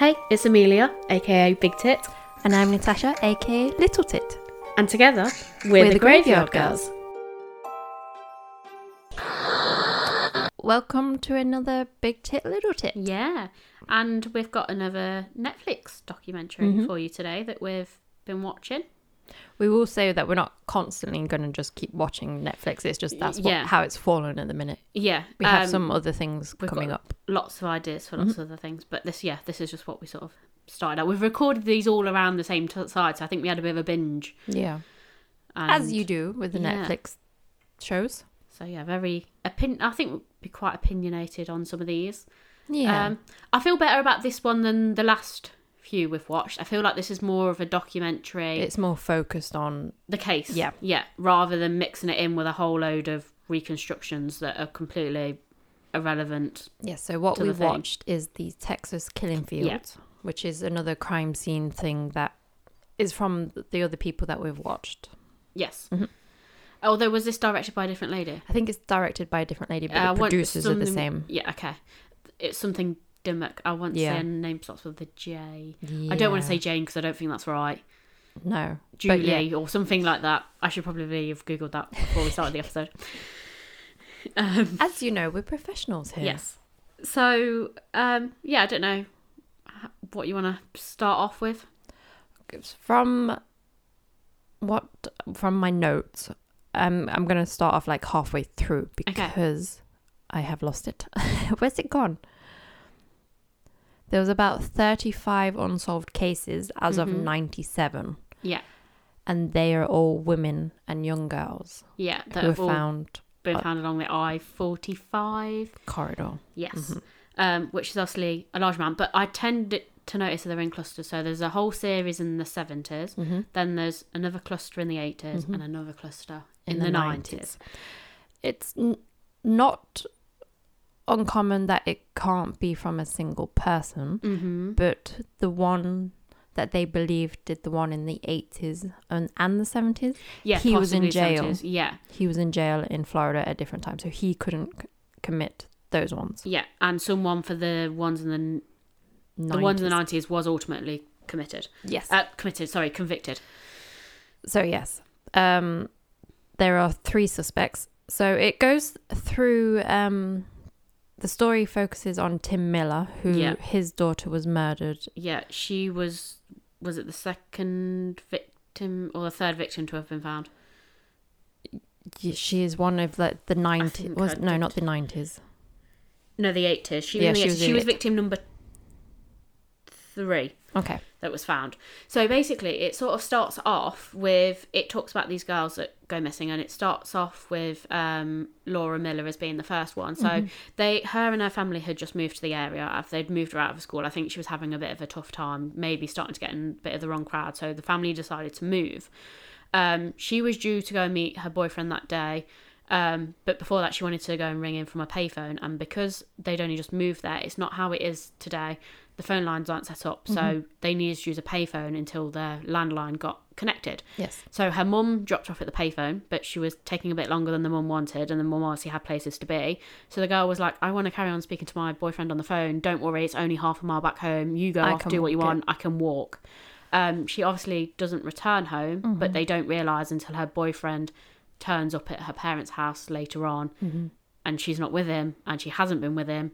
Hey, it's Amelia, aka Big Tit, And I'm Natasha, aka Little Tit. and together we're, the, Graveyard Girls. Welcome to another Big Tit, Little Tit. Yeah, and we've got another Netflix documentary Mhm. for you today that we've been watching. We will say that we're not constantly going to just keep watching Netflix. It's just that's what, Yeah. how it's fallen at the minute. Yeah, We have um, some other things coming up. lots of ideas for lots of other things, but this, yeah, this is just what we sort of started out. We've recorded these all around the same t- side, so I think we had a bit of a binge. Yeah. And As you do with the yeah. Netflix shows. So yeah, very opin. I think we'll be quite opinionated on some of these. Yeah. Um, I feel better about this one than the last few we've watched. I feel like this is more of a documentary. it's more focused on. the case. Yeah. Yeah. Rather than mixing it in with a whole load of reconstructions that are completely irrelevant. Yeah, so what we've watched is the Texas killing field, Yeah. which is another crime scene thing that is from the other people that we've watched. Yes. Mm-hmm. Although was this directed by a different lady? I think it's directed by a different lady, but Uh, the producers are the same. Yeah. Okay. It's something Dimmock. I want to Yeah. say her name starts with a J. I don't want to say Jane because I don't think that's right. no. Julie yeah. or something like that. I should probably have googled that before we started the episode. Um, As you know, we're professionals here. Yes. So, um, yeah, I don't know what you want to start off with. From what from my notes, um, I'm gonna start off like halfway through because I have lost it. Where's it gone? There was about 35 unsolved cases as of Mhm. 97, Yeah, and they are all women and young girls yeah, that were found been uh, found along the I forty five. corridor. Yes, Mhm. um, which is obviously a large amount, but I tend to notice that they're in clusters. So there's a whole series in the 70s, Mm-hmm. then there's another cluster in the 80s, Mhm. and another cluster In in, the the 90s. 90s. It's n- not uncommon that it can't be from a single person. Mm-hmm. but the one that they believed did the one in the 80s and, and the 70s Yeah, He was in jail. 70s. Yeah, he was in jail in florida at different times so he couldn't c- commit those ones yeah, and someone for the ones in the the ones in the 90s. nineties was ultimately committed. yes Uh, committed, sorry, convicted. so yes um there are three suspects so it goes through um the story focuses on tim miller who Yeah. his daughter was murdered Yeah, she was. Was it the second victim or the third victim to have been found? She is one of like the 90s was no not the 90s No, the eighties. She Yeah, was. she was she was victim number three okay that was found. So basically, it sort of starts off with it talks about these girls that go missing, and it starts off with um, Laura Miller as being the first one. So Mm-hmm. they, her and her family had just moved to the area. After they'd moved her out of school, I think she was having a bit of a tough time, maybe starting to get in a bit of the wrong crowd. So the family decided to move. Um, she was due to go and meet her boyfriend that day. Um, but before that, she wanted to go and ring in from a payphone, and because they'd only just moved there, it's not how it is today. The phone lines aren't set up, so they needed to use a payphone until their landline got connected. yes So her mum dropped off at the payphone, but she was taking a bit longer than the mum wanted, and the mum obviously had places to be. So the girl was like, "I want to carry on speaking to my boyfriend on the phone. Don't worry, it's only half a mile back home. You go I off, can do what you walk it." want. I can walk." Um, she obviously doesn't return home, Mm-hmm. but they don't realise until her boyfriend turns up at her parents' house later on, Mm-hmm. and she's not with him, and she hasn't been with him.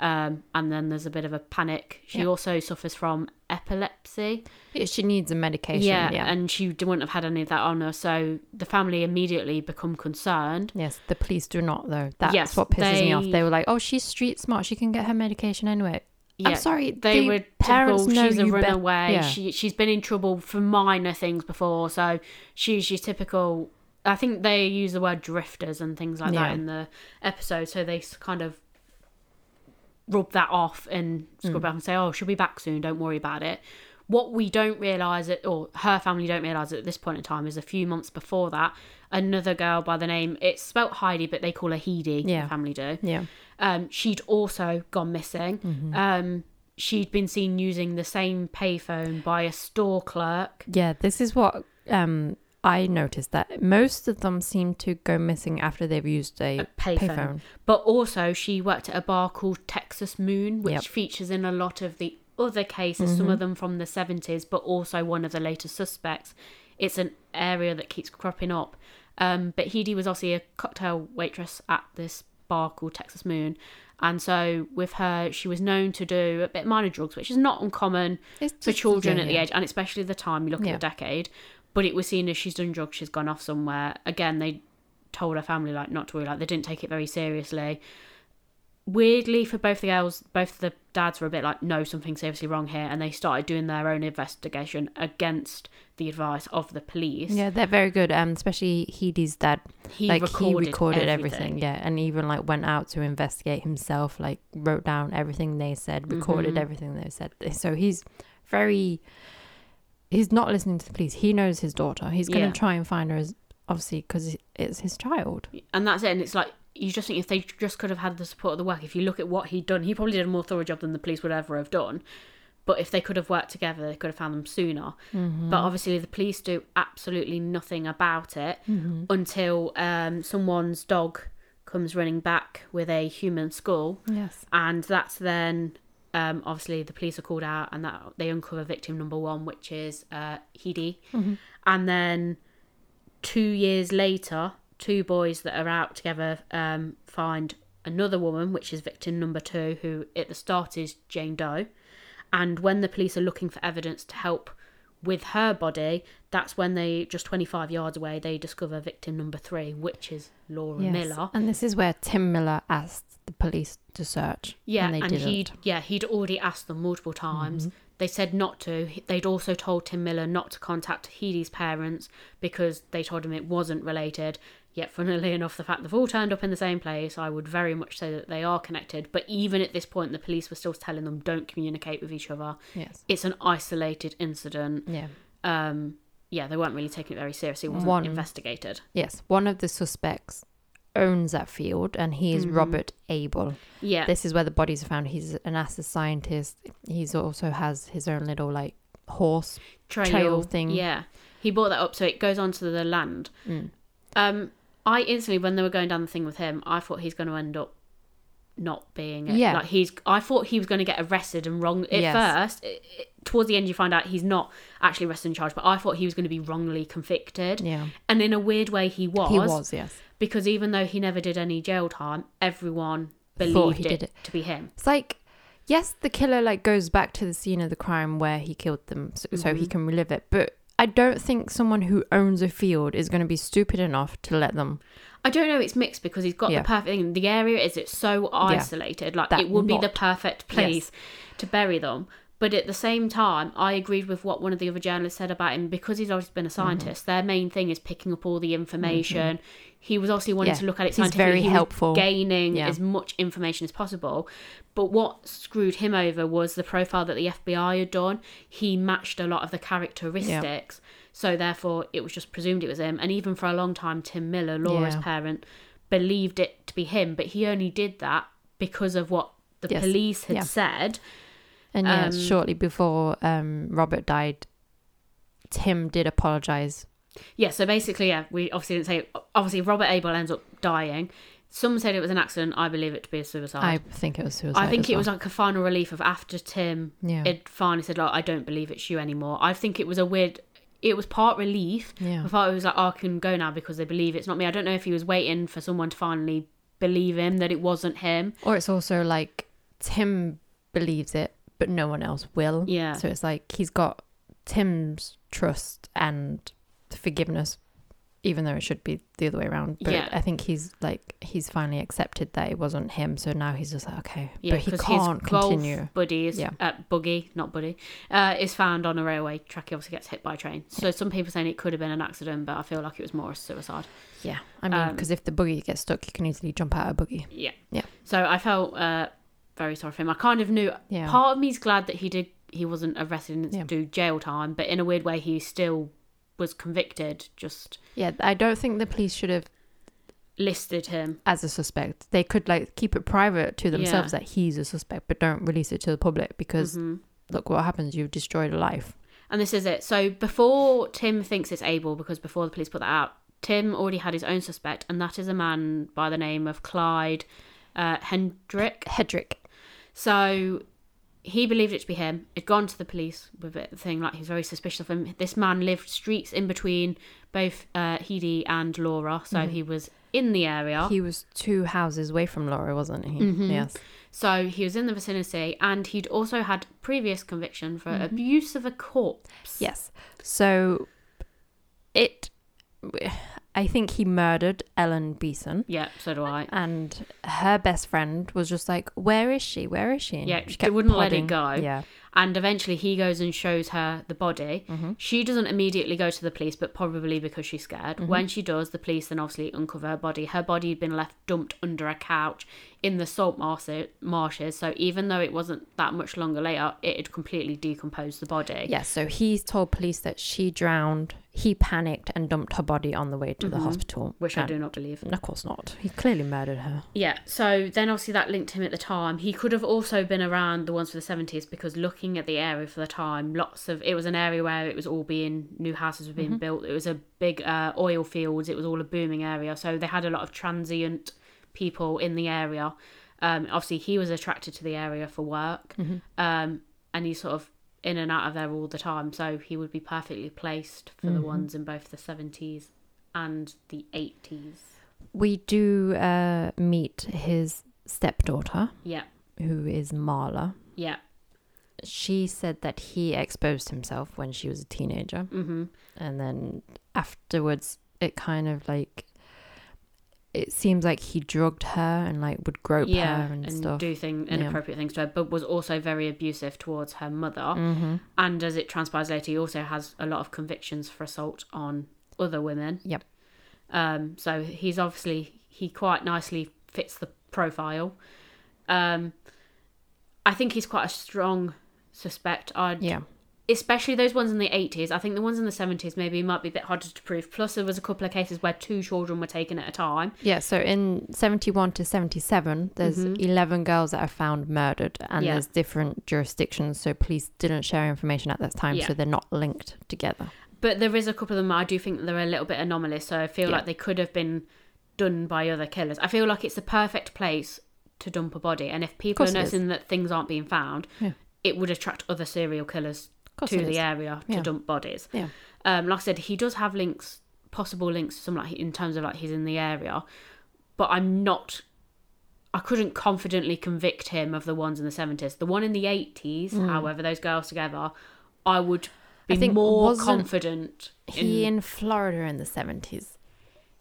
Um, and then there's a bit of a panic. She Yeah. also suffers from epilepsy. Yeah, she needs a medication. Yeah, Yeah, and she wouldn't have had any of that on her. So the family immediately become concerned. yes, the police do not though. That's Yes, what pisses me off. they- They were like, "Oh, she's street smart. She can get her medication anyway." I'm sorry, they the were parents typical, know she's a runaway. yeah. She she's been in trouble for minor things before, so she's your typical. I think they use the word drifters and things like Yeah. that in the episode, so they kind of rub that off and scrub Mm. up and say, "Oh, she'll be back soon. Don't worry about it." What we don't realize it, or her family don't realize at this point in time, is a few months before that, another girl by the name it's spelt Heidi, but they call her Heidi. Yeah. The family do. Yeah, Um, she'd also gone missing. Mm-hmm. Um, she'd been seen using the same payphone by a store clerk. yeah. This is what um I noticed that most of them seem to go missing after they've used a, A payphone. payphone. But also, she worked at a bar called Texas Moon, which Yep. features in a lot of the other cases, some of them from the 70s, but also one of the later suspects. It's an area that keeps cropping up. Um, but Heidi was obviously a cocktail waitress at this bar called Texas Moon. And so with her, she was known to do a bit minor drugs, which is not uncommon It's for children at the age, and especially the time you look Yeah. at the decade. But it was seen as she's done drugs, she's gone off somewhere. Again, they told her family like not to worry, like they didn't take it very seriously. Weirdly, for both the girls, both the dads were a bit like, no, something seriously wrong here, and they started doing their own investigation against the advice of the police. Yeah, they're very good. Um, especially Heidi's dad. he like recorded, he recorded everything. everything. yeah, and even like went out to investigate himself. Like wrote down everything they said, recorded Mhm. everything they said. So he's very. He's not listening to the police. He knows his daughter. He's gonna Yeah. try and find her, as, obviously, because it's his child. and that's it. And it's like you just think if they just could have had the support of the work. If you look at what he'd done, he probably did a more thorough job than the police would ever have done. But if they could have worked together, they could have found them sooner. Mm-hmm. But obviously, the police do absolutely nothing about it Mm-hmm. until um, someone's dog comes running back with a human skull, Yes. and that's then. Um, obviously, the police are called out, and that they uncover victim number one, which is uh, Heidi. Mm-hmm. And then two years later, two boys that are out together um, find another woman, which is victim number two, who at the start is Jane Doe. And when the police are looking for evidence to help with her body, that's when they, just 25 yards away, they discover victim number three, which is Laura Yes. Miller. And this is where Tim Miller asked police to search. Yeah, and and, he'd yeah he'd already asked them multiple times. Mm-hmm. They said not to. They'd also told Tim Miller not to contact Healy's parents because they told him it wasn't related. Yet, funnily enough, the fact they've all turned up in the same place, I would very much say that they are connected. But even at this point, the police were still telling them don't communicate with each other. Yes. It's an isolated incident. Yeah. Um, yeah, they weren't really taking it very seriously. It wasn't One- investigated. Yes. One of the suspects owns that field, and he is Mhm. Robert Abel. Yeah, This is where the bodies are found. He's an NASA scientist. He's also has his own little like horse. trail, trail thing. Yeah, he brought that up, so it goes onto the land. Mm. Um, I instantly, when they were going down the thing with him, I thought he's going to end up not being it. Yeah. Like he's, I thought he was going to get arrested and wrong. At Yes. first, it, it- towards the end, you find out he's not actually arrested and charged. But I thought he was going to be wrongly convicted, Yeah. and in a weird way, he was. He was. Yes. because even though he never did any jail time, everyone believed he it, did it. to be him. It's like, yes, the killer like goes back to the scene of the crime where he killed them, so, so he Mhm. can relive it. But I don't think someone who owns a field is going to be stupid enough to let them. I don't know. It's mixed because he's got Yeah. the perfect thing. The area is it's so isolated. Like That it would be the perfect place to bury them. But at the same time, I agreed with what one of the other journalists said about him because he's always been a Mm-hmm. scientist. Their main thing is picking up all the information. He was obviously wanting Yeah. to look at it He's scientifically. very He helpful. gaining Yeah. as much information as possible. But what screwed him over was the profile that the FBI had done. He matched a lot of the characteristics. So therefore, it was just presumed it was him. And even for a long time, Tim Miller, Laura's parent, believed it to be him. But he only did that because of what the Yes. police had said. And yeah, Um, shortly before um, Robert died, Tim did apologize. Yeah, so basically, yeah, we obviously didn't say. Obviously, Robert Abel ends up dying. Some said it was an accident. I believe it to be a suicide. I think it was suicide. I think it well. was like a final relief of after Tim Yeah. it finally said, like, I don't believe it's you anymore. I think it was a weird. It was part relief. yeah. I thought it was like, oh, I can go now because they believe it's not me. I don't know if he was waiting for someone to finally believe him that it wasn't him. Or it's also like Tim believes it, but no one else will. Yeah. So it's like he's got Tim's trust and forgiveness, even though it should be the other way around. But Yeah. I think he's like he's finally accepted that it wasn't him. So now he's just like okay, Yeah, but he can't continue. buddy is Yeah. uh, buggy, not buddy, uh, is found on a railway track. He obviously gets hit by a train. So some people saying it could have been an accident, but I feel like it was more a suicide. Yeah, I mean, Um, because if the buggy gets stuck, you can easily jump out of a buggy. Yeah. Yeah. So I felt uh, very sorry for him. I kind of knew. Yeah. Part of me's glad that he did. He wasn't arrested and Yeah. do jail time, but in a weird way, he still was convicted. Just Yeah, I don't think the police should have listed him. as a suspect. They could like keep it private to themselves Yeah. that he's a suspect, but don't release it to the public because Mhm. look what happens. You've destroyed a life. And this is it. So before Tim thinks it's Abel, because before the police put that out, Tim already had his own suspect, and that is a man by the name of Clyde uh, Hendrick. Hedrick. So he believed it to be him. Had gone to the police with it, thing like he was very suspicious of him. This man lived streets in between both uh, Heidi and Laura, so he was in the area. He was two houses away from Laura, wasn't he? Mhm. Yes. So he was in the vicinity, and he'd also had previous conviction for abuse of a corpse. Yes. So it I think he murdered Ellen Beason. Yeah, so do I. And her best friend was just like, "Where is she? Where is she?" And Yeah, she kept wouldn't let it go. Yeah, And eventually he goes and shows her the body. Mm-hmm. She doesn't immediately go to the police, but probably because she's scared. Mm-hmm. When she does, the police then obviously uncover her body. Her body had been left dumped under a couch in the salt marshes. So even though it wasn't that much longer later, it had completely decomposed the body. yeah. So he's told police that she drowned. He panicked and dumped her body on the way to the hospital. Mm-hmm. Which I do not believe. Of course not. He clearly murdered her. Yeah, so then obviously that linked him at the time. He could have also been around the ones for the 70s because looking at the area for the time, lots of it was an area where it was all being new houses were being built. It was a big uh, oil fields, it was all a booming area. So they had a lot of transient people in the area. Um, obviously, he was attracted to the area for work um, and he's sort of in and out of there all the time. So he would be perfectly placed for the ones in both the 70s and the 80s. We do uh, meet his stepdaughter, Yeah, who is Marla. yeah. She said that he exposed himself when she was a teenager. hmm and then afterwards it kind of like it seems like he drugged her and like would grope yeah, her and, and stuff do thing Yeah. inappropriate things to her, but was also very abusive towards her mother. mm-hmm. And as it transpires later, he also has a lot of convictions for assault on other women. Yep. Um, so he's obviously he quite nicely fits the profile. Um, I think he's quite a strong suspect. I'd yeah especially those ones in the 80s. I think the ones in the 70s maybe might be a bit harder to prove. Plus, there was a couple of cases where two children were taken at a time. yeah so in 71 to 77 there's 11 girls that are found murdered and Mm-hmm. Yeah. there's different jurisdictions so police didn't share information at that time Yeah. so they're not linked together but there is a couple of them I do think that they're a little bit anomalous. So I feel Yeah. like they could have been done by other killers. I feel like it's the perfect place to dump a body, and if people are course it is. noticing that things aren't being found, it would attract other serial killers to the area to Yeah. dump bodies. Yeah. Um, like I said, he does have links, possible links to some like in terms of like he's in the area, but I'm not. I couldn't confidently convict him of the ones in the seventies. The one in the eighties, however, those girls together, I would be Mm. I think more confident. he in, in florida in the 70s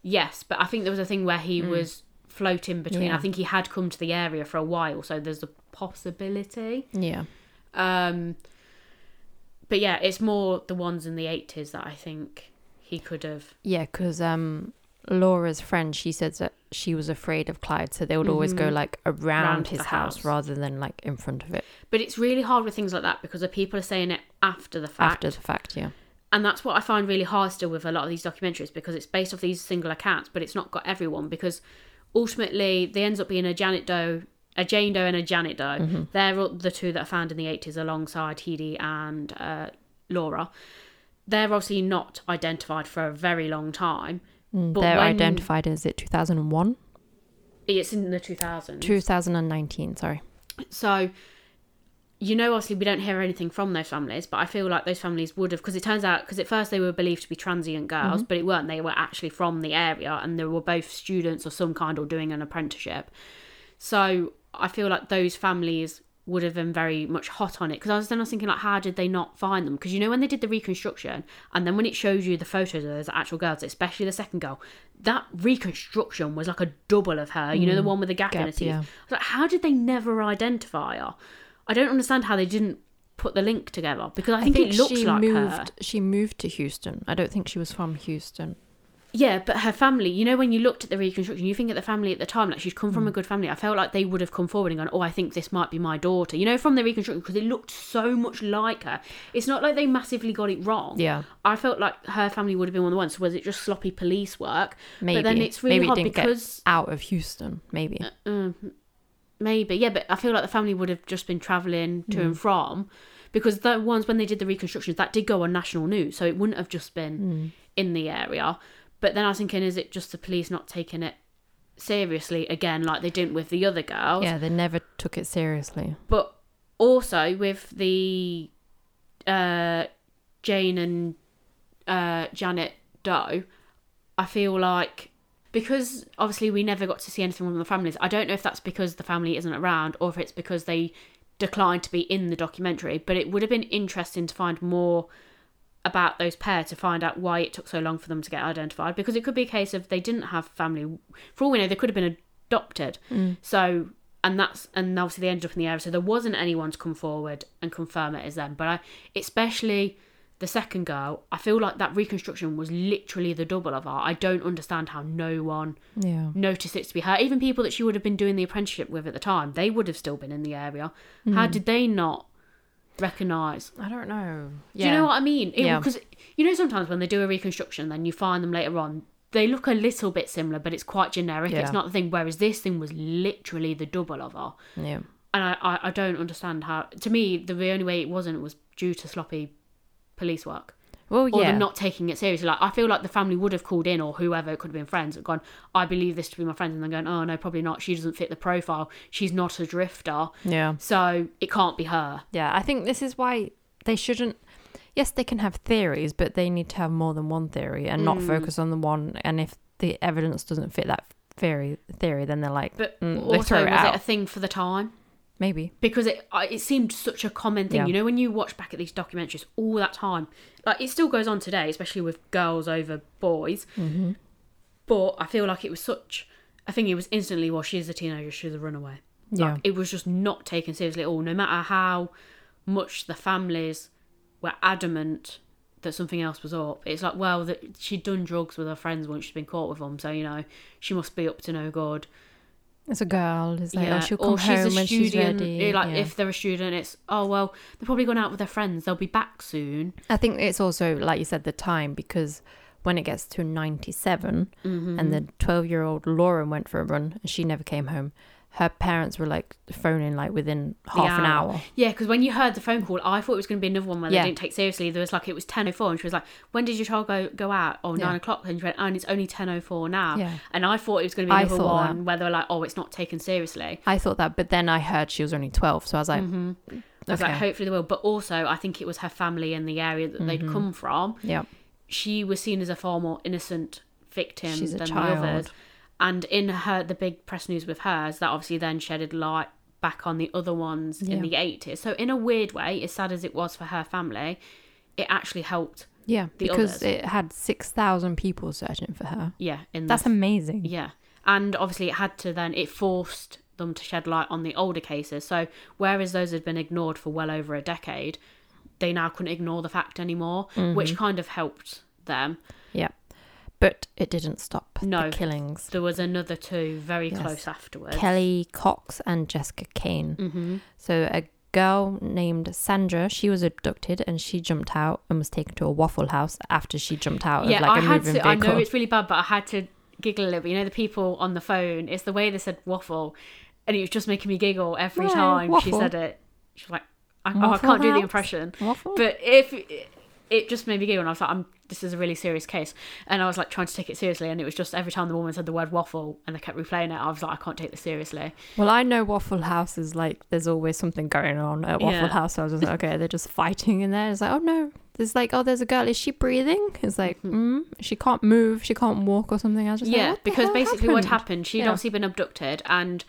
yes, but I think there was a thing where he was floating between. Mm. Yeah. I think he had come to the area for a while, so there's a possibility. yeah Um, but yeah, it's more the ones in the eighties that I think he could have. Yeah, because um, Laura's friend, she said that she was afraid of Clyde, so they would always go Mhm. like around, Round his house. house. rather than like in front of it But it's really hard with things like that because the people are saying it after the fact, after the fact. Yeah, and that's what I find really hard still with a lot of these documentaries because it's based off these single accounts, but it's not got everyone because ultimately they ends up being a Janet Doe. A Jane Doe and a Janet Doe. Mm-hmm. They're the two that are found in the 80s alongside Heidi and uh, Laura. They're obviously not identified for a very long time. Mm, But they're when- identified as it 2001, It's in the 2000s. 2019. Sorry. So, you know, obviously, we don't hear anything from those families, but I feel like those families would have, because it turns out, because at first they were believed to be transient girls, but it weren't. They were actually from the area and they were both students of some kind or doing an apprenticeship. So, I feel like those families would have been very much hot on it because I was then I was thinking like how did they not find them because you know when they did the reconstruction and then when it shows you the photos of those actual girls especially the second girl that reconstruction was like a double of her you know the mm. one with the gap, in her teeth yeah. I was like, how did they never identify her? I don't understand how they didn't put the link together because I think, it looks she like moved. her. She moved to Houston. I don't think she was from Houston. Yeah, but her family, you know, when you looked at the reconstruction, you think at the family at the time, like she's come Mm. from a good family. I felt like they would have come forward and gone, oh, I think this might be my daughter, you know, from the reconstruction because it looked so much like her. It's not like they massively got it wrong. Yeah, I felt like her family would have been one of the ones. Was it just sloppy police work? maybe. But then it's really maybe hard it because. out of Houston. Maybe. Mm, maybe, yeah, but I feel like the family would have just been travelling to Mm. and from because the ones when they did the reconstructions that did go on national news, so it wouldn't have just been Mm. in the area. But then I was thinking, is it just the police not taking it seriously again, like they didn't with the other girls? Yeah, they never took it seriously. But also with the uh, Jane and uh, Janet Doe, I feel like because obviously we never got to see anything from the families. I don't know if that's because the family isn't around or if it's because they declined to be in the documentary. But it would have been interesting to find more about those pair to find out why it took so long for them to get identified because it could be a case of they didn't have family. For all we know they could have been adopted. Mm. So and that's and obviously they ended up in the area so there wasn't anyone to come forward and confirm it as them. But i especially the second girl i feel like that reconstruction was literally the double of her i don't understand how no one Yeah. noticed it to be her. Even people that she would have been doing the apprenticeship with at the time they would have still been in the area. How mm. did they not recognize I don't know. do you know what I mean? Yeah. Because you know sometimes when they do a reconstruction, then you find them later on. They look a little bit similar, but it's quite generic. It's not the thing. Whereas this thing was literally the double of her, Yeah. and I, I, I don't understand how. To me, the only way it wasn't was due to sloppy police work Well, or yeah. them not taking it seriously. Like I feel like the family would have called in, or whoever it could have been friends, and gone. I believe this to be my friend, and then going, oh no, probably not. She doesn't fit the profile. She's not a drifter, yeah. so it can't be her. Yeah. I think this is why they shouldn't. Yes, they can have theories, but they need to have more than one theory and not Mm. focus on the one. And if the evidence doesn't fit that theory, theory, then they're like, But Mm, also, was out. it a thing for the time? Maybe. because it it seemed such a common thing. Yeah. You know, when you watch back at these documentaries all that time, like it still goes on today, especially with girls over boys. Mm-hmm. But I feel like it was such. I think it was instantly, well, she's a teenager, she's a runaway. Yeah. Like, it was just not taken seriously at all, no matter how much the families were adamant that something else was up. It's like, well, that she'd done drugs with her friends once she'd been caught with them, so you know she must be up to no good. It's a girl. It's like, yeah, oh, she'll come or she's home a when she's student. ready. eh, Like yeah. if they're a student, it's oh well, they're probably gone out with their friends. They'll be back soon. I think it's also, like you said, the time because when it gets to 97 Mm-hmm. and the 12 year old Lauren went for a run and she never came home, her parents were like phoning like within half an hour. Yeah, because when you heard the phone call, I thought it was going to be another one where Yeah. they didn't take seriously. There was like it was ten oh four, and she was like, "When did your child go go out?" Oh, Yeah. nine o'clock. And she went, "Oh, and it's only ten oh four now." Yeah. And I thought it was going to be another one where they were like, "Oh, it's not taken seriously." I thought that, but then I heard she was only 12. So I was like, Mm-hmm. I was like, hopefully they will. But also, I think it was her family in the area that they'd Mm-hmm. come from. yeah. She was seen as a far more innocent victim She's than the others. And in her, the big press news with hers, that obviously then shedded light back on the other ones Yeah. in the 80s. So, in a weird way, as sad as it was for her family, it actually helped. Yeah. Because others. it had 6,000 people searching for her. Yeah, in That's the, amazing. yeah. And obviously, it had to then, it forced them to shed light on the older cases. So, whereas those had been ignored for well over a decade, they now couldn't ignore the fact anymore, Mm-hmm. which kind of helped them. Yeah. But it didn't stop No. the killings. There was another two very Yes. close afterwards. Kelli Cox and Jessica Cain. hmm So a girl named Sandra, she was abducted and she jumped out and was taken to a Waffle House after she jumped out Yeah, of like I a had moving to. I know it's really bad, but I had to giggle a little bit. You know, the people on the phone, it's the way they said waffle, and it was just making me giggle every Right, time she said it. She was like, I, oh, I can't do the impression. Waffle? But if it just made me giggle, and I was like, I'm, this is a really serious case. And I was like trying to take it seriously, and it was just every time the woman said the word waffle and they kept replaying it, I was like, I can't take this seriously. Well, I know Waffle House is like there's always something going on at Waffle Yeah. House. So I was just like, okay, they're just fighting in there. It's like, oh no, there's like, oh, there's a girl. Is she breathing? It's like, mm, she can't move, she can't walk or something. I was just like, yeah, what because basically what happened? happened, she'd Yeah. obviously been abducted, and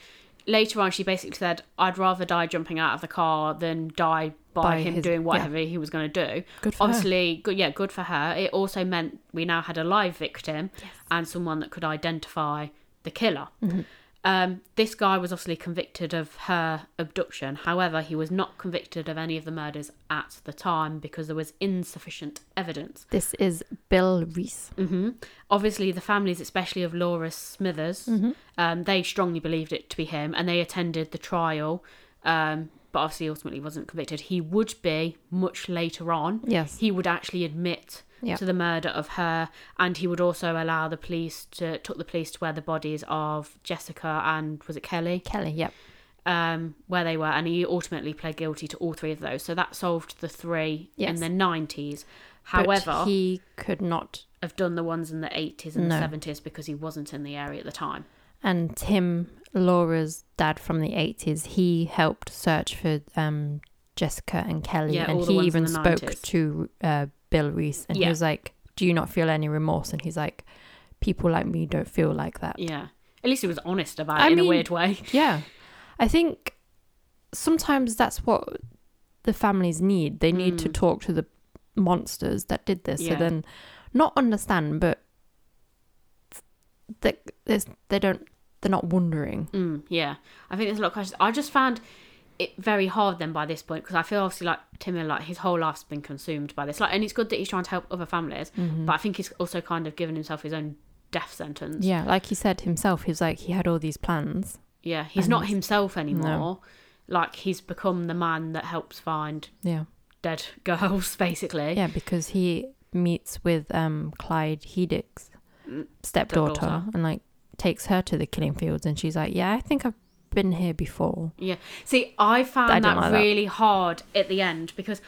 later on she basically said, "I'd rather die jumping out of the car than die by, By him his- doing yeah. whatever he was going to do." Good for her. Obviously, good, yeah, good for her. It also meant we now had a live victim and someone that could identify the killer. Mm-hmm. Um, this guy was obviously convicted of her abduction. However, he was not convicted of any of the murders at the time because there was insufficient evidence. This is Bill Reece. hmm Obviously, the families, especially of Laura Smithers, Mm-hmm. um, they strongly believed it to be him, and they attended the trial. Um, but obviously, ultimately, wasn't convicted. He would be much later on. Yes. He would actually admit Yeah. to the murder of her, and he would also allow the police to took the police to where the bodies of Jessica and was it Kelli, Kelli. Yep. um, where they were, and he ultimately pled guilty to all three of those. So that solved the three Yes. in the nineties. But However, he could not. have done the ones in the 80s and No. the 70s because he wasn't in the area at the time. And Tim, Laura's dad from the 80s, he helped search for um, Jessica and Kelli, Yeah, and he even spoke 90s. to uh, Bill Reece, and Yeah. he was like, "Do you not feel any remorse?" And he's like, "People like me don't feel like that." Yeah. At least he was honest about it I in a weird way. Yeah. I think sometimes that's what the families need. They need to Mm. talk to the monsters that did this. Yeah. So then, not understand, but there's, they don't, they're not wondering. Mm, yeah, I think there's a lot of questions. I just found it very hard then by this point because I feel obviously like Timmy, like his whole life's been consumed by this. Like, and it's good that he's trying to help other families, but I think he's also kind of given himself his own death sentence. Yeah. Like he said himself, he was like, he had all these plans. Yeah, he's not himself anymore. Like he's become the man that helps find Yeah. dead girls, basically. Yeah. Because he meets with um, Clyde Hedrick's, Mm, stepdaughter, stepdaughter. and like takes her to the killing fields. And she's like, yeah, I think I've been here before. Yeah. See, I found I that like that. really hard at the end because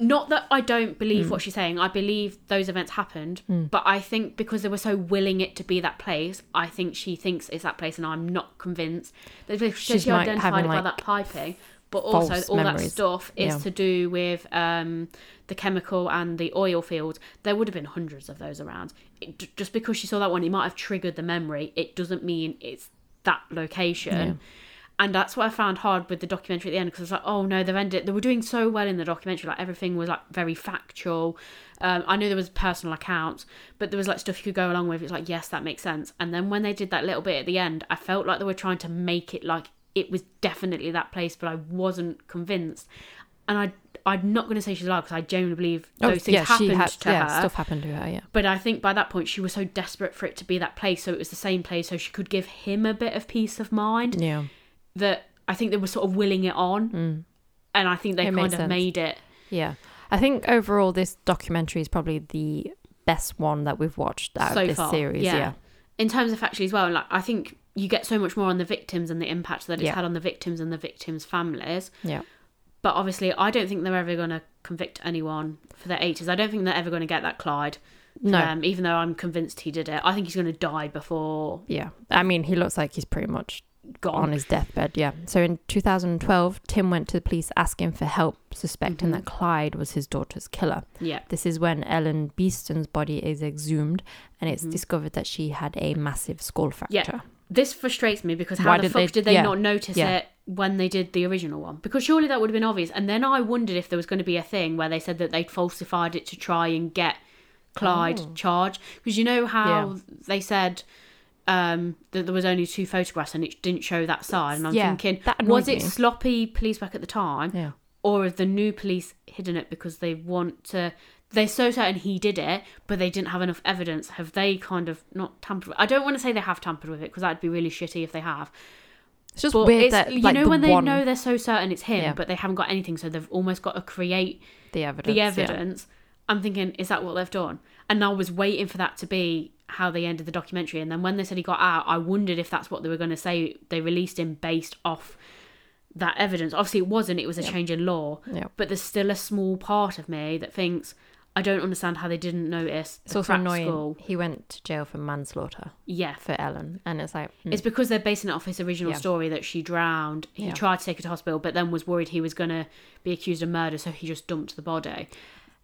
not that I don't believe Mm. what she's saying. I believe those events happened, but I think because they were so willing it to be that place, I think she thinks it's that place, and I'm not convinced. That She's she might identified having, it by like, that piping, but also false all that stuff is Yeah. to do with um, the chemical and the oil fields. There would have been hundreds of those around. It, just because she saw that one, it might have triggered the memory. It doesn't mean it's that location. Yeah. And that's what I found hard with the documentary at the end because I was like, oh no, they've ended. They were doing so well in the documentary, like everything was like very factual. Um, I knew there was personal accounts, but there was like stuff you could go along with. It's like, yes, that makes sense. And then when they did that little bit at the end, I felt like they were trying to make it like it was definitely that place, but I wasn't convinced. And I, I'm not going to say she's alive because I genuinely believe those things happened had, to yeah, her. stuff happened to her. Yeah. But I think by that point she was so desperate for it to be that place, so it was the same place, so she could give him a bit of peace of mind Yeah. that I think they were sort of willing it on, and I think they Mm. It kind of sense. made it. Yeah. I think overall this documentary is probably the best one that we've watched out So of this far, series. yeah. Yeah. In terms of actually as well, like I think you get so much more on the victims and the impact that it's Yeah. had on the victims and the victims' families. Yeah. But obviously, I don't think they're ever going to convict anyone for their 80s. I don't think they're ever going to get that Clyde. No. even though I'm convinced he did it. I think he's going to die before Yeah. I mean, he looks like he's pretty much gone. on his deathbed. Yeah. So in 2012, Tim went to the police asking for help, suspecting Mhm. that Clyde was his daughter's killer. Yeah. This is when Ellen Beason's body is exhumed and it's Mhm. discovered that she had a massive skull fracture. Yeah. This frustrates me because how Why the did fuck they- did they yeah. not notice Yeah. it when they did the original one? Because surely that would have been obvious. And then I wondered if there was going to be a thing where they said that they'd falsified it to try and get Clyde Oh. charged. Because you know how Yeah. they said um, that there was only two photographs and it didn't show that side. And I'm Yeah, thinking, that annoyed was it me. sloppy police work at the time? Yeah. or have the new police hidden it because they want to they're so certain he did it but they didn't have enough evidence have they kind of not tampered with i don't want to say they have tampered with it because that'd be really shitty if they have It's just but weird it's, that you like, know when they one, know they're so certain it's him Yeah. but they haven't got anything so they've almost got to create the evidence. the yeah. evidence i'm thinking is that what they've done and i was waiting for that to be how they ended the documentary and then when they said he got out i wondered if that's what they were going to say they released him based off that evidence obviously it wasn't it was a Yeah. change in law Yeah. but there's still a small part of me that thinks I don't understand how they didn't notice It's also annoying. skull. He went to jail for manslaughter Yeah, for Ellen, and it's like, hmm. it's because they're basing it off his original Yeah. story that she drowned. He Yeah. tried to take her to hospital, but then was worried he was going to be accused of murder, so he just dumped the body.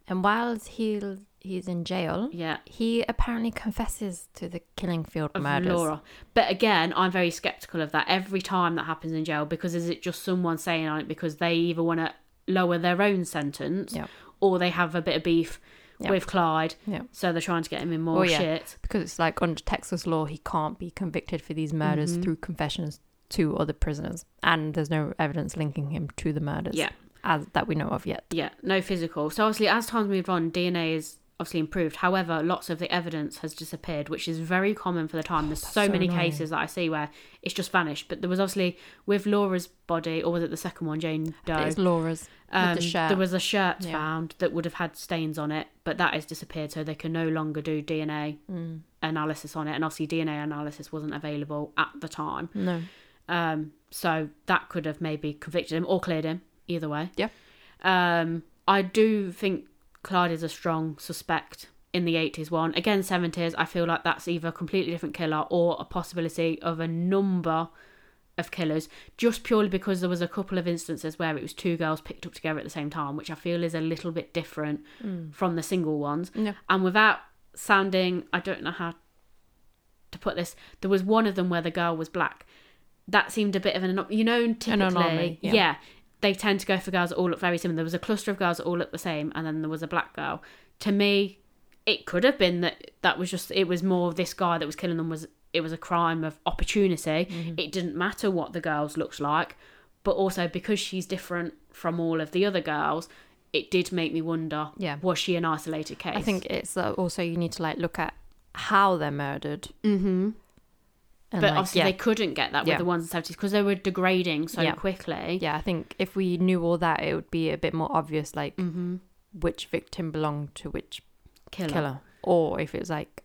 and whilst he he's in jail, Yeah, he apparently confesses to the Killingfield of murders. Laura. But again, I'm very skeptical of that every time that happens in jail because is it just someone saying on it because they either want to lower their own sentence Yeah. Or they have a bit of beef Yeah. with Clyde, Yeah. so they're trying to get him in more Oh, yeah. shit. because it's like under Texas law, he can't be convicted for these murders Mhm. through confessions to other prisoners, and there's no evidence linking him to the murders. Yeah. as that we know of yet. Yeah, no physical. So obviously, as time's moved on, DNA is obviously improved. However, lots of the evidence has disappeared, which is very common for the time. There's so, so many annoying. cases that I see where it's just vanished. But there was obviously with Laura's body, or was it the second one, Jane Doe? It's Laura's. Um, the shirt. There was a shirt Yeah. found that would have had stains on it, but that has disappeared, so they can no longer do DNA Mm. analysis on it. And obviously, DNA analysis wasn't available at the time. No. Um, so that could have maybe convicted him or cleared him. Either way. Yeah. Um, I do think Clyde is a strong suspect in the 80s one. Again, 70s, I feel like that's either a completely different killer or a possibility of a number of killers just purely because there was a couple of instances where it was two girls picked up together at the same time which i feel is a little bit different hmm. from the single ones Yeah. and without sounding i don't know how to put this there was one of them where the girl was black that seemed a bit of an you know typically anomaly, yeah. yeah. They tend to go for girls that all look very similar there was a cluster of girls that all looked the same and then there was a black girl to me it could have been that that was just it was more of this guy that was killing them was it was a crime of opportunity Mm-hmm. it didn't matter what the girls looked like but also because she's different from all of the other girls it did make me wonder Yeah. was she an isolated case I think it's uh, also you need to like look at how they're murdered. mm-hmm. And but like, obviously yeah, they couldn't get that with Yeah. the ones in the 70s because they were degrading so Yeah. quickly yeah, I think if we knew all that, it would be a bit more obvious, like mm-hmm. which victim belonged to which killer. killer, or if it's like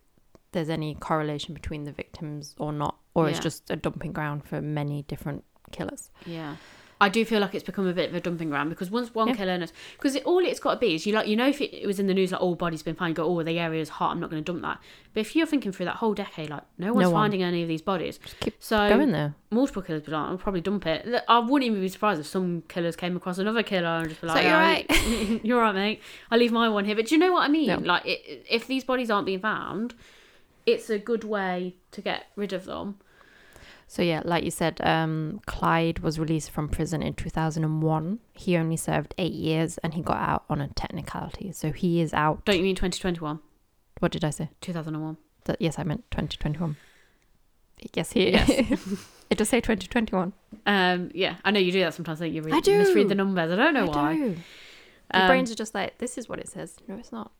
there's any correlation between the victims or not, or it's just a dumping ground for many different killers. Yeah. I do feel like it's become a bit of a dumping ground because once one Yeah. killer knows, because it, all it's got to be is you like you know if it, it was in the news like oh, all bodies been found, you go oh the area is hot, I'm not going to dump that. But if you're thinking through that whole decade, like no one's one. finding any of these bodies, so Go in there. multiple killers be like I'll probably dump it. I wouldn't even be surprised if some killers came across another killer and just be So like, you're "Yeah, right." you're right, mate. I leave my one here. But do you know what I mean? Yeah. Like it, if these bodies aren't being found, it's a good way to get rid of them. So yeah, like you said, um, Clyde was released from prison in 2001. He only served eight years, and he got out on a technicality. So he is out. Don't you mean 2021, What did I say? 2001? That, yes, I meant 2021. Yes, he. Yes. it does say 2021. Um, yeah, I know you do that sometimes. Don't you? Read, I do. misread the numbers. I don't know I why. do. Your Um, brains are just like, this is what it says. No, it's not.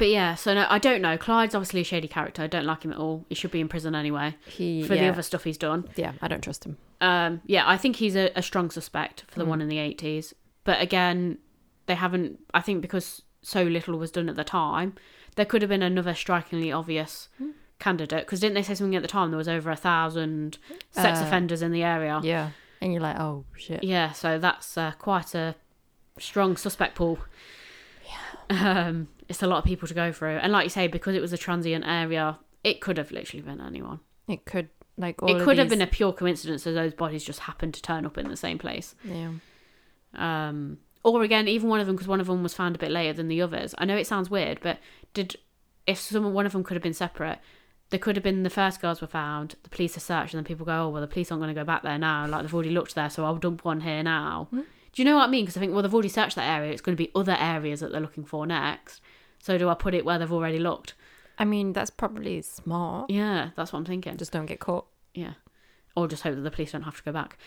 But yeah, so no, I don't know. Clyde's obviously a shady character. I don't like him at all. He should be in prison anyway He. for yeah, the other stuff he's done. yeah, I don't trust him. Um, yeah, I think he's a, a strong suspect for the Mm. one in the eighties. But again, they haven't. I think because so little was done at the time, there could have been another strikingly obvious Mm. candidate. Because didn't they say something at the time? There was over a thousand sex Uh, offenders in the area. Yeah. And you're like, oh, shit. Yeah, so that's uh, quite a strong suspect pool. Yeah. Um, it's a lot of people to go through, and like you say, because it was a transient area, it could have literally been anyone. It could, like, it could have these- been a pure coincidence that those bodies just happened to turn up in the same place. Yeah. Um, or again, even one of them, because one of them was found a bit later than the others. I know it sounds weird, but did if someone one of them could have been separate, there could have been the first girls were found, the police are searched, and then people go, oh well, the police aren't going to go back there now. Like they've already looked there, so I'll dump one here now. Hmm. Do you know what I mean? Because I think well, they've already searched that area. It's going to be other areas that they're looking for next. So do I put it where they've already looked? I mean, that's probably smart. Yeah, that's what I'm thinking. Just don't get caught. yeah, or just hope that the police don't have to go back.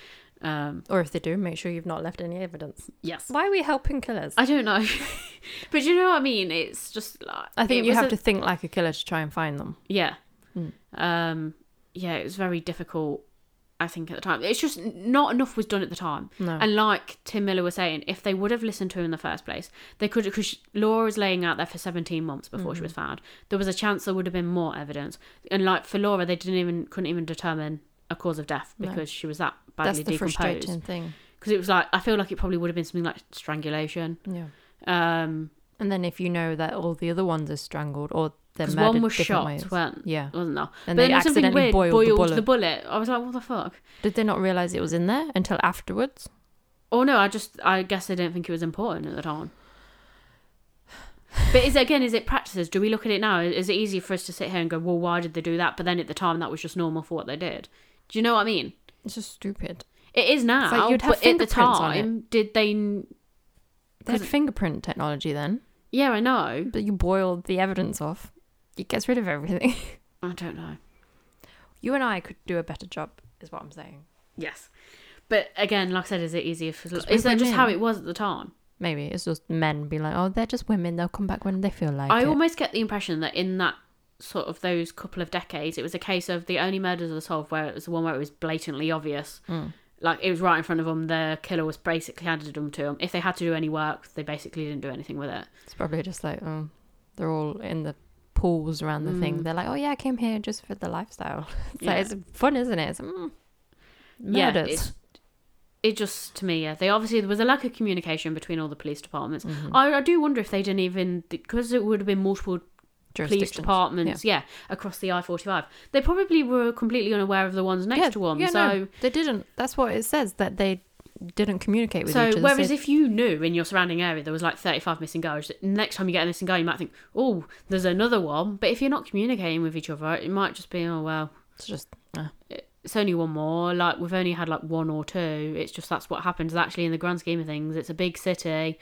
Um, Or if they do, make sure you've not left any evidence. yes. Why are we helping killers? I don't know, but you know what I mean. It's just like I think you have a- to think like a killer to try and find them. Yeah. Mm. Um, yeah, it was very difficult, I think, at the time. It's just not enough was done at the time. No. And like Tim Miller was saying, if they would have listened to him in the first place, they could because Laura was laying out there for 17 months before she Mm-hmm. was found. There was a chance there would have been more evidence. And like for Laura, they didn't even couldn't even determine a cause of death No. because she was that badly that's the decomposed. frustrating thing. Because it was like I feel like it probably would have been something like strangulation. Yeah. Um, And then if you know that all the other ones are strangled or they're because murdered one was different shot, ways. weren't Yeah. wasn't there? And but they then something accidentally weird, boiled, boiled the the bullet. I was like, what the fuck? Did they not realize it was in there until afterwards? Oh no, I just I guess I didn't think it was important at the time. But is it again? Is it practices? Do we look at it now? Is it easy for us to sit here and go, well, why did they do that? But then at the time, that was just normal for what they did. Do you know what I mean? It's just stupid. It is now, like you'd have but at the fingerprints on it. time, did they? They had 'Cause- fingerprint technology then, Yeah, I know. but you boiled the evidence off. It gets rid of everything. I don't know. you and I could do a better job, is what I'm saying. Yes, but again, like I said, is it easier for. Is we're that just how it was at the time? Maybe it's just men be like, oh, they're just women. They'll come back when they feel like I it. almost get the impression that in that sort of those couple of decades, it was a case of the only murders of the solved where it was the one where it was blatantly obvious. Mm. Like it was right in front of them. The killer was basically handed them to them. If they had to do any work, they basically didn't do anything with it. It's probably just like, oh, they're all in the around the thing. Mm. They're like, oh yeah, I came here just for the lifestyle. It's, Yeah. it's fun, isn't it? It's, mm, Yeah, murders. it's, it just to me, yeah, they obviously there was a lack of communication between all the police departments. Mhm. I, I do wonder if they didn't even because it would have been multiple police departments, yeah. across the I forty five. They probably were completely unaware of the ones next yeah, to them. yeah, so no, they didn't. That's what it says that they didn't communicate with so each other. So whereas so- if you knew in your surrounding area there was like thirty five missing girls, next time you get a missing girl you might think, Oh, there's another one. But if you're not communicating with each other, it might just be, Oh well, it's just uh, it's only one more. Like we've only had like one or two. It's just that's what happens. Actually, in the grand scheme of things, it's a big city.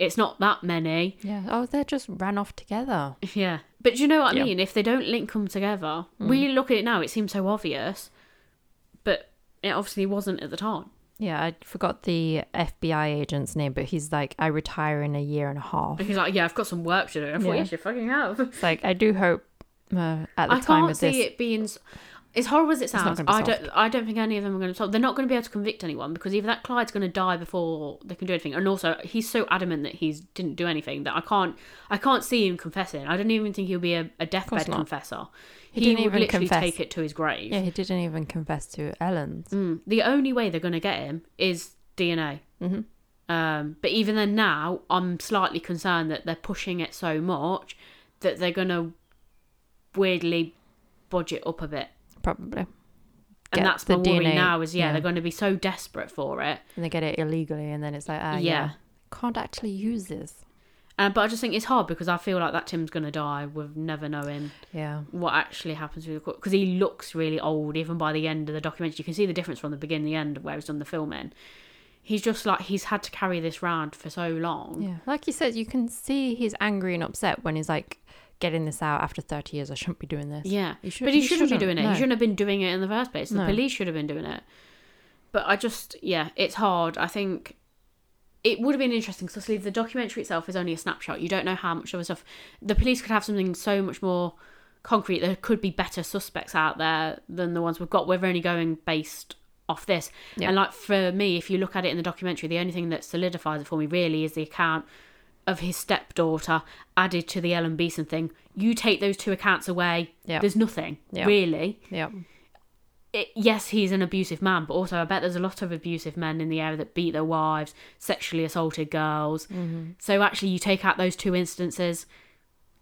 It's not that many. yeah. Oh, they just ran off together. Yeah, but do you know what I Yeah. mean? If they don't link them together, we look at it now. It seems so obvious, but it obviously wasn't at the time. Yeah, I forgot the FBI agent's name, but he's like, I retire in a year and a half. And he's like, "Yeah, I've got some work to do." I thought, Yeah. "Yes, you fucking have." It's like I do hope uh, at the I time can't see it being as horrible as it sounds. I don't. I don't think any of them are going to solve. They're not going to be able to convict anyone because either that Clyde's going to die before they can do anything, and also he's so adamant that he's didn't do anything that I can't. I can't see him confessing. I don't even think he'll be a, a deathbed not. He He, didn't even literally confess. take it to his grave. Yeah, he didn't even confess to Ellen's. Mm. The only way they're going to get him is DNA. Mhm. Um, but even then, now I'm slightly concerned that they're pushing it so much that they're going to weirdly budget up a bit. Probably. And that's the my worry DNA, now is yeah, yeah. they're going to be so desperate for it. And they get it illegally, and then it's like, ah, yeah, Yeah. can't actually use this. Uh, but I just think it's hard because I feel like that Tim's going to die with never knowing Yeah. what actually happens with the court because he looks really old even by the end of the documentary. You can see the difference from the beginning to the end where he's done the filming. He's just like he's had to carry this round for so long. Yeah. Like you said, you can see he's angry and upset when he's like getting this out after 30 years. I shouldn't be doing this. Yeah, should- but he, you shouldn't, shouldn't, be doing it. no. He shouldn't have been doing it in the first place. The No. police should have been doing it. But I just, yeah, it's hard. I think it would have been interesting because obviously the documentary itself is only a snapshot. You don't know how much of the stuff. The police could have something so much more concrete. There could be better suspects out there than the ones we've got. We're only going based off this. Yeah. And like for me, if you look at it in the documentary, the only thing that solidifies it for me really is the account of his stepdaughter added to the Ellen Beason thing. You take those two accounts away, Yeah. there's nothing Yeah. really. Yeah. It, yes, he's an abusive man, but also I bet there's a lot of abusive men in the area that beat their wives, sexually assaulted girls. Mm-hmm. So actually, you take out those two instances.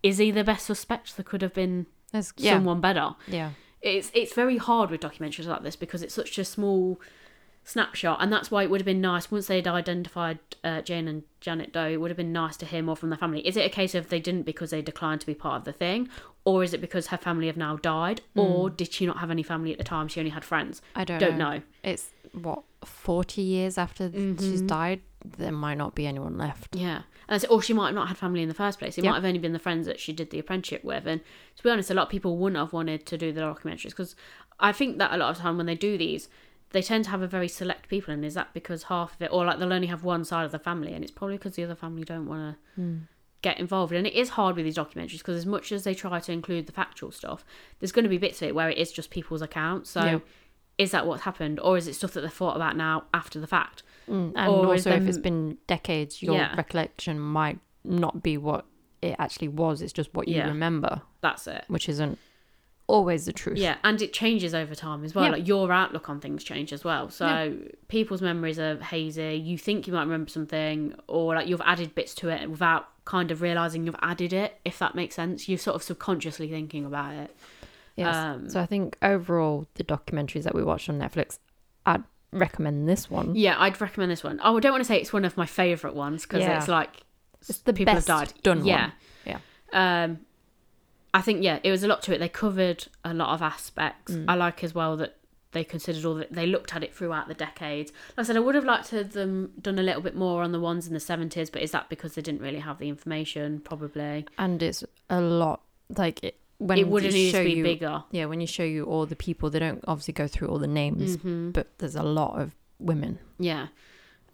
Is he the best suspect? There could have been There's, yeah. someone better. Yeah. It's it's very hard with documentaries like this because it's such a small snapshot, and that's why it would have been nice once they'd identified uh, Jane and Janet Doe. It would have been nice to hear more from their family. Is it a case of they didn't because they declined to be part of the thing, or is it because her family have now died, or did she not have any family at the time? She only had friends. I don't, Don't know. know. It's what, 40 years after she's died? There might not be anyone left. Yeah, and so, or she might not have not had family in the first place. It Yeah. might have only been the friends that she did the apprenticeship with. And to be honest, a lot of people wouldn't have wanted to do the documentaries because I think that a lot of time when they do these, they tend to have a very select people. And is that because half of it, or like they'll only have one side of the family, and it's probably because the other family don't want to hmm. get involved. And it is hard with these documentaries because as much as they try to include the factual stuff, there's going to be bits of it where it is just people's accounts. So. Yeah. Is that what's happened, or is it stuff that they've thought about now after the fact? Hmm. And Or also, if it's been decades, your Yeah. recollection might not be what it actually was. It's just what you Yeah. remember, That's it. which isn't always the truth. Yeah, and it changes over time as well. Yeah. Like your outlook on things change as well. So people's memories are hazy. You think you might remember something, or like you've added bits to it without kind of realizing you've added it. If that makes sense, you're sort of subconsciously thinking about it. Yes. Um, so I think overall, the documentaries that we watched on Netflix, I'd recommend this one. Yeah, I'd recommend this one. Oh, I don't want to say it's one of my favorite ones because Yeah. it's like It's the people best have died. done yeah. one. Yeah. Um, I think yeah, it was a lot to it. They covered a lot of aspects. Mm. I like as well that they considered all that they looked at it throughout the decades. Like I said, I would have liked to have them done a little bit more on the ones in the seventies, but is that because they didn't really have the information? Probably. And it's a lot like it, when it would show to be you, bigger. Yeah, when you show you all the people, they don't obviously go through all the names, hmm but there's a lot of women. Yeah.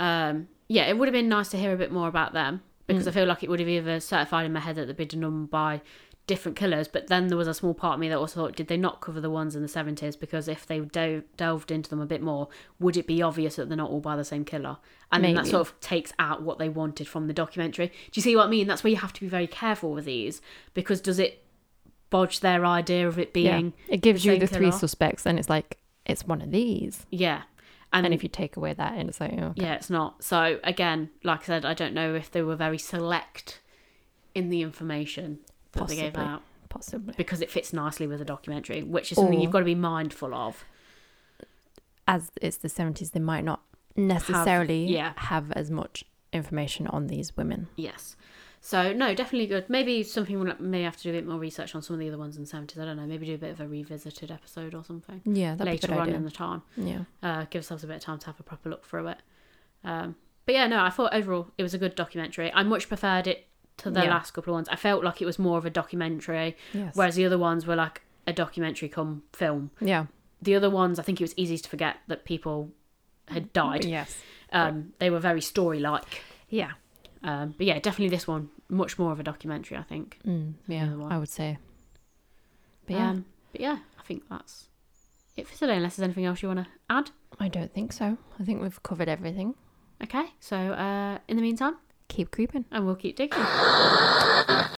Um, yeah, it would have been nice to hear a bit more about them because Mm. I feel like it would have either certified in my head that they'd been done by different killers, but then there was a small part of me that also thought, did they not cover the ones in the 70s? Because if they do- delved into them a bit more, would it be obvious that they're not all by the same killer? And then that sort of takes out what they wanted from the documentary. Do you see what I mean? That's where you have to be very careful with these because does it bodge their idea of it being, yeah. It gives the you the three killer. suspects, and it's like it's one of these. yeah. And, And if you take away that, and it's like, oh, Yeah, it's not. So again, like I said, I don't know if they were very select in the information. That they gave Possibly. out Possibly. because it fits nicely with a documentary, which is something Or- you've got to be mindful of. As it's the 70s, they might not necessarily yeah. have as much information on these women. Yes. So no, definitely good. Maybe something we'll may have to do a bit more research on some of the other ones in the seventies. I don't know. Maybe do a bit of a revisited episode or something Yeah, that'd later be a good on idea. in the time. Yeah. Uh, give ourselves a bit of time to have a proper look through it. Um, but yeah, no, I thought overall it was a good documentary. I much preferred it to the Yeah. last couple of ones. I felt like it was more of a documentary, Yes. whereas the other ones were like a documentary come film. yeah. The other ones, I think it was easy to forget that people had died. Yes. Um, they were very story like. Yeah. Um, but yeah, definitely this one much more of a documentary. I think. Mm, yeah. I would say. But yeah, Um, but yeah, I think that's it for today. Unless there's anything else you want to add. I don't think so. I think we've covered everything. Okay. So uh, in the meantime, Keep creeping. and we'll keep digging.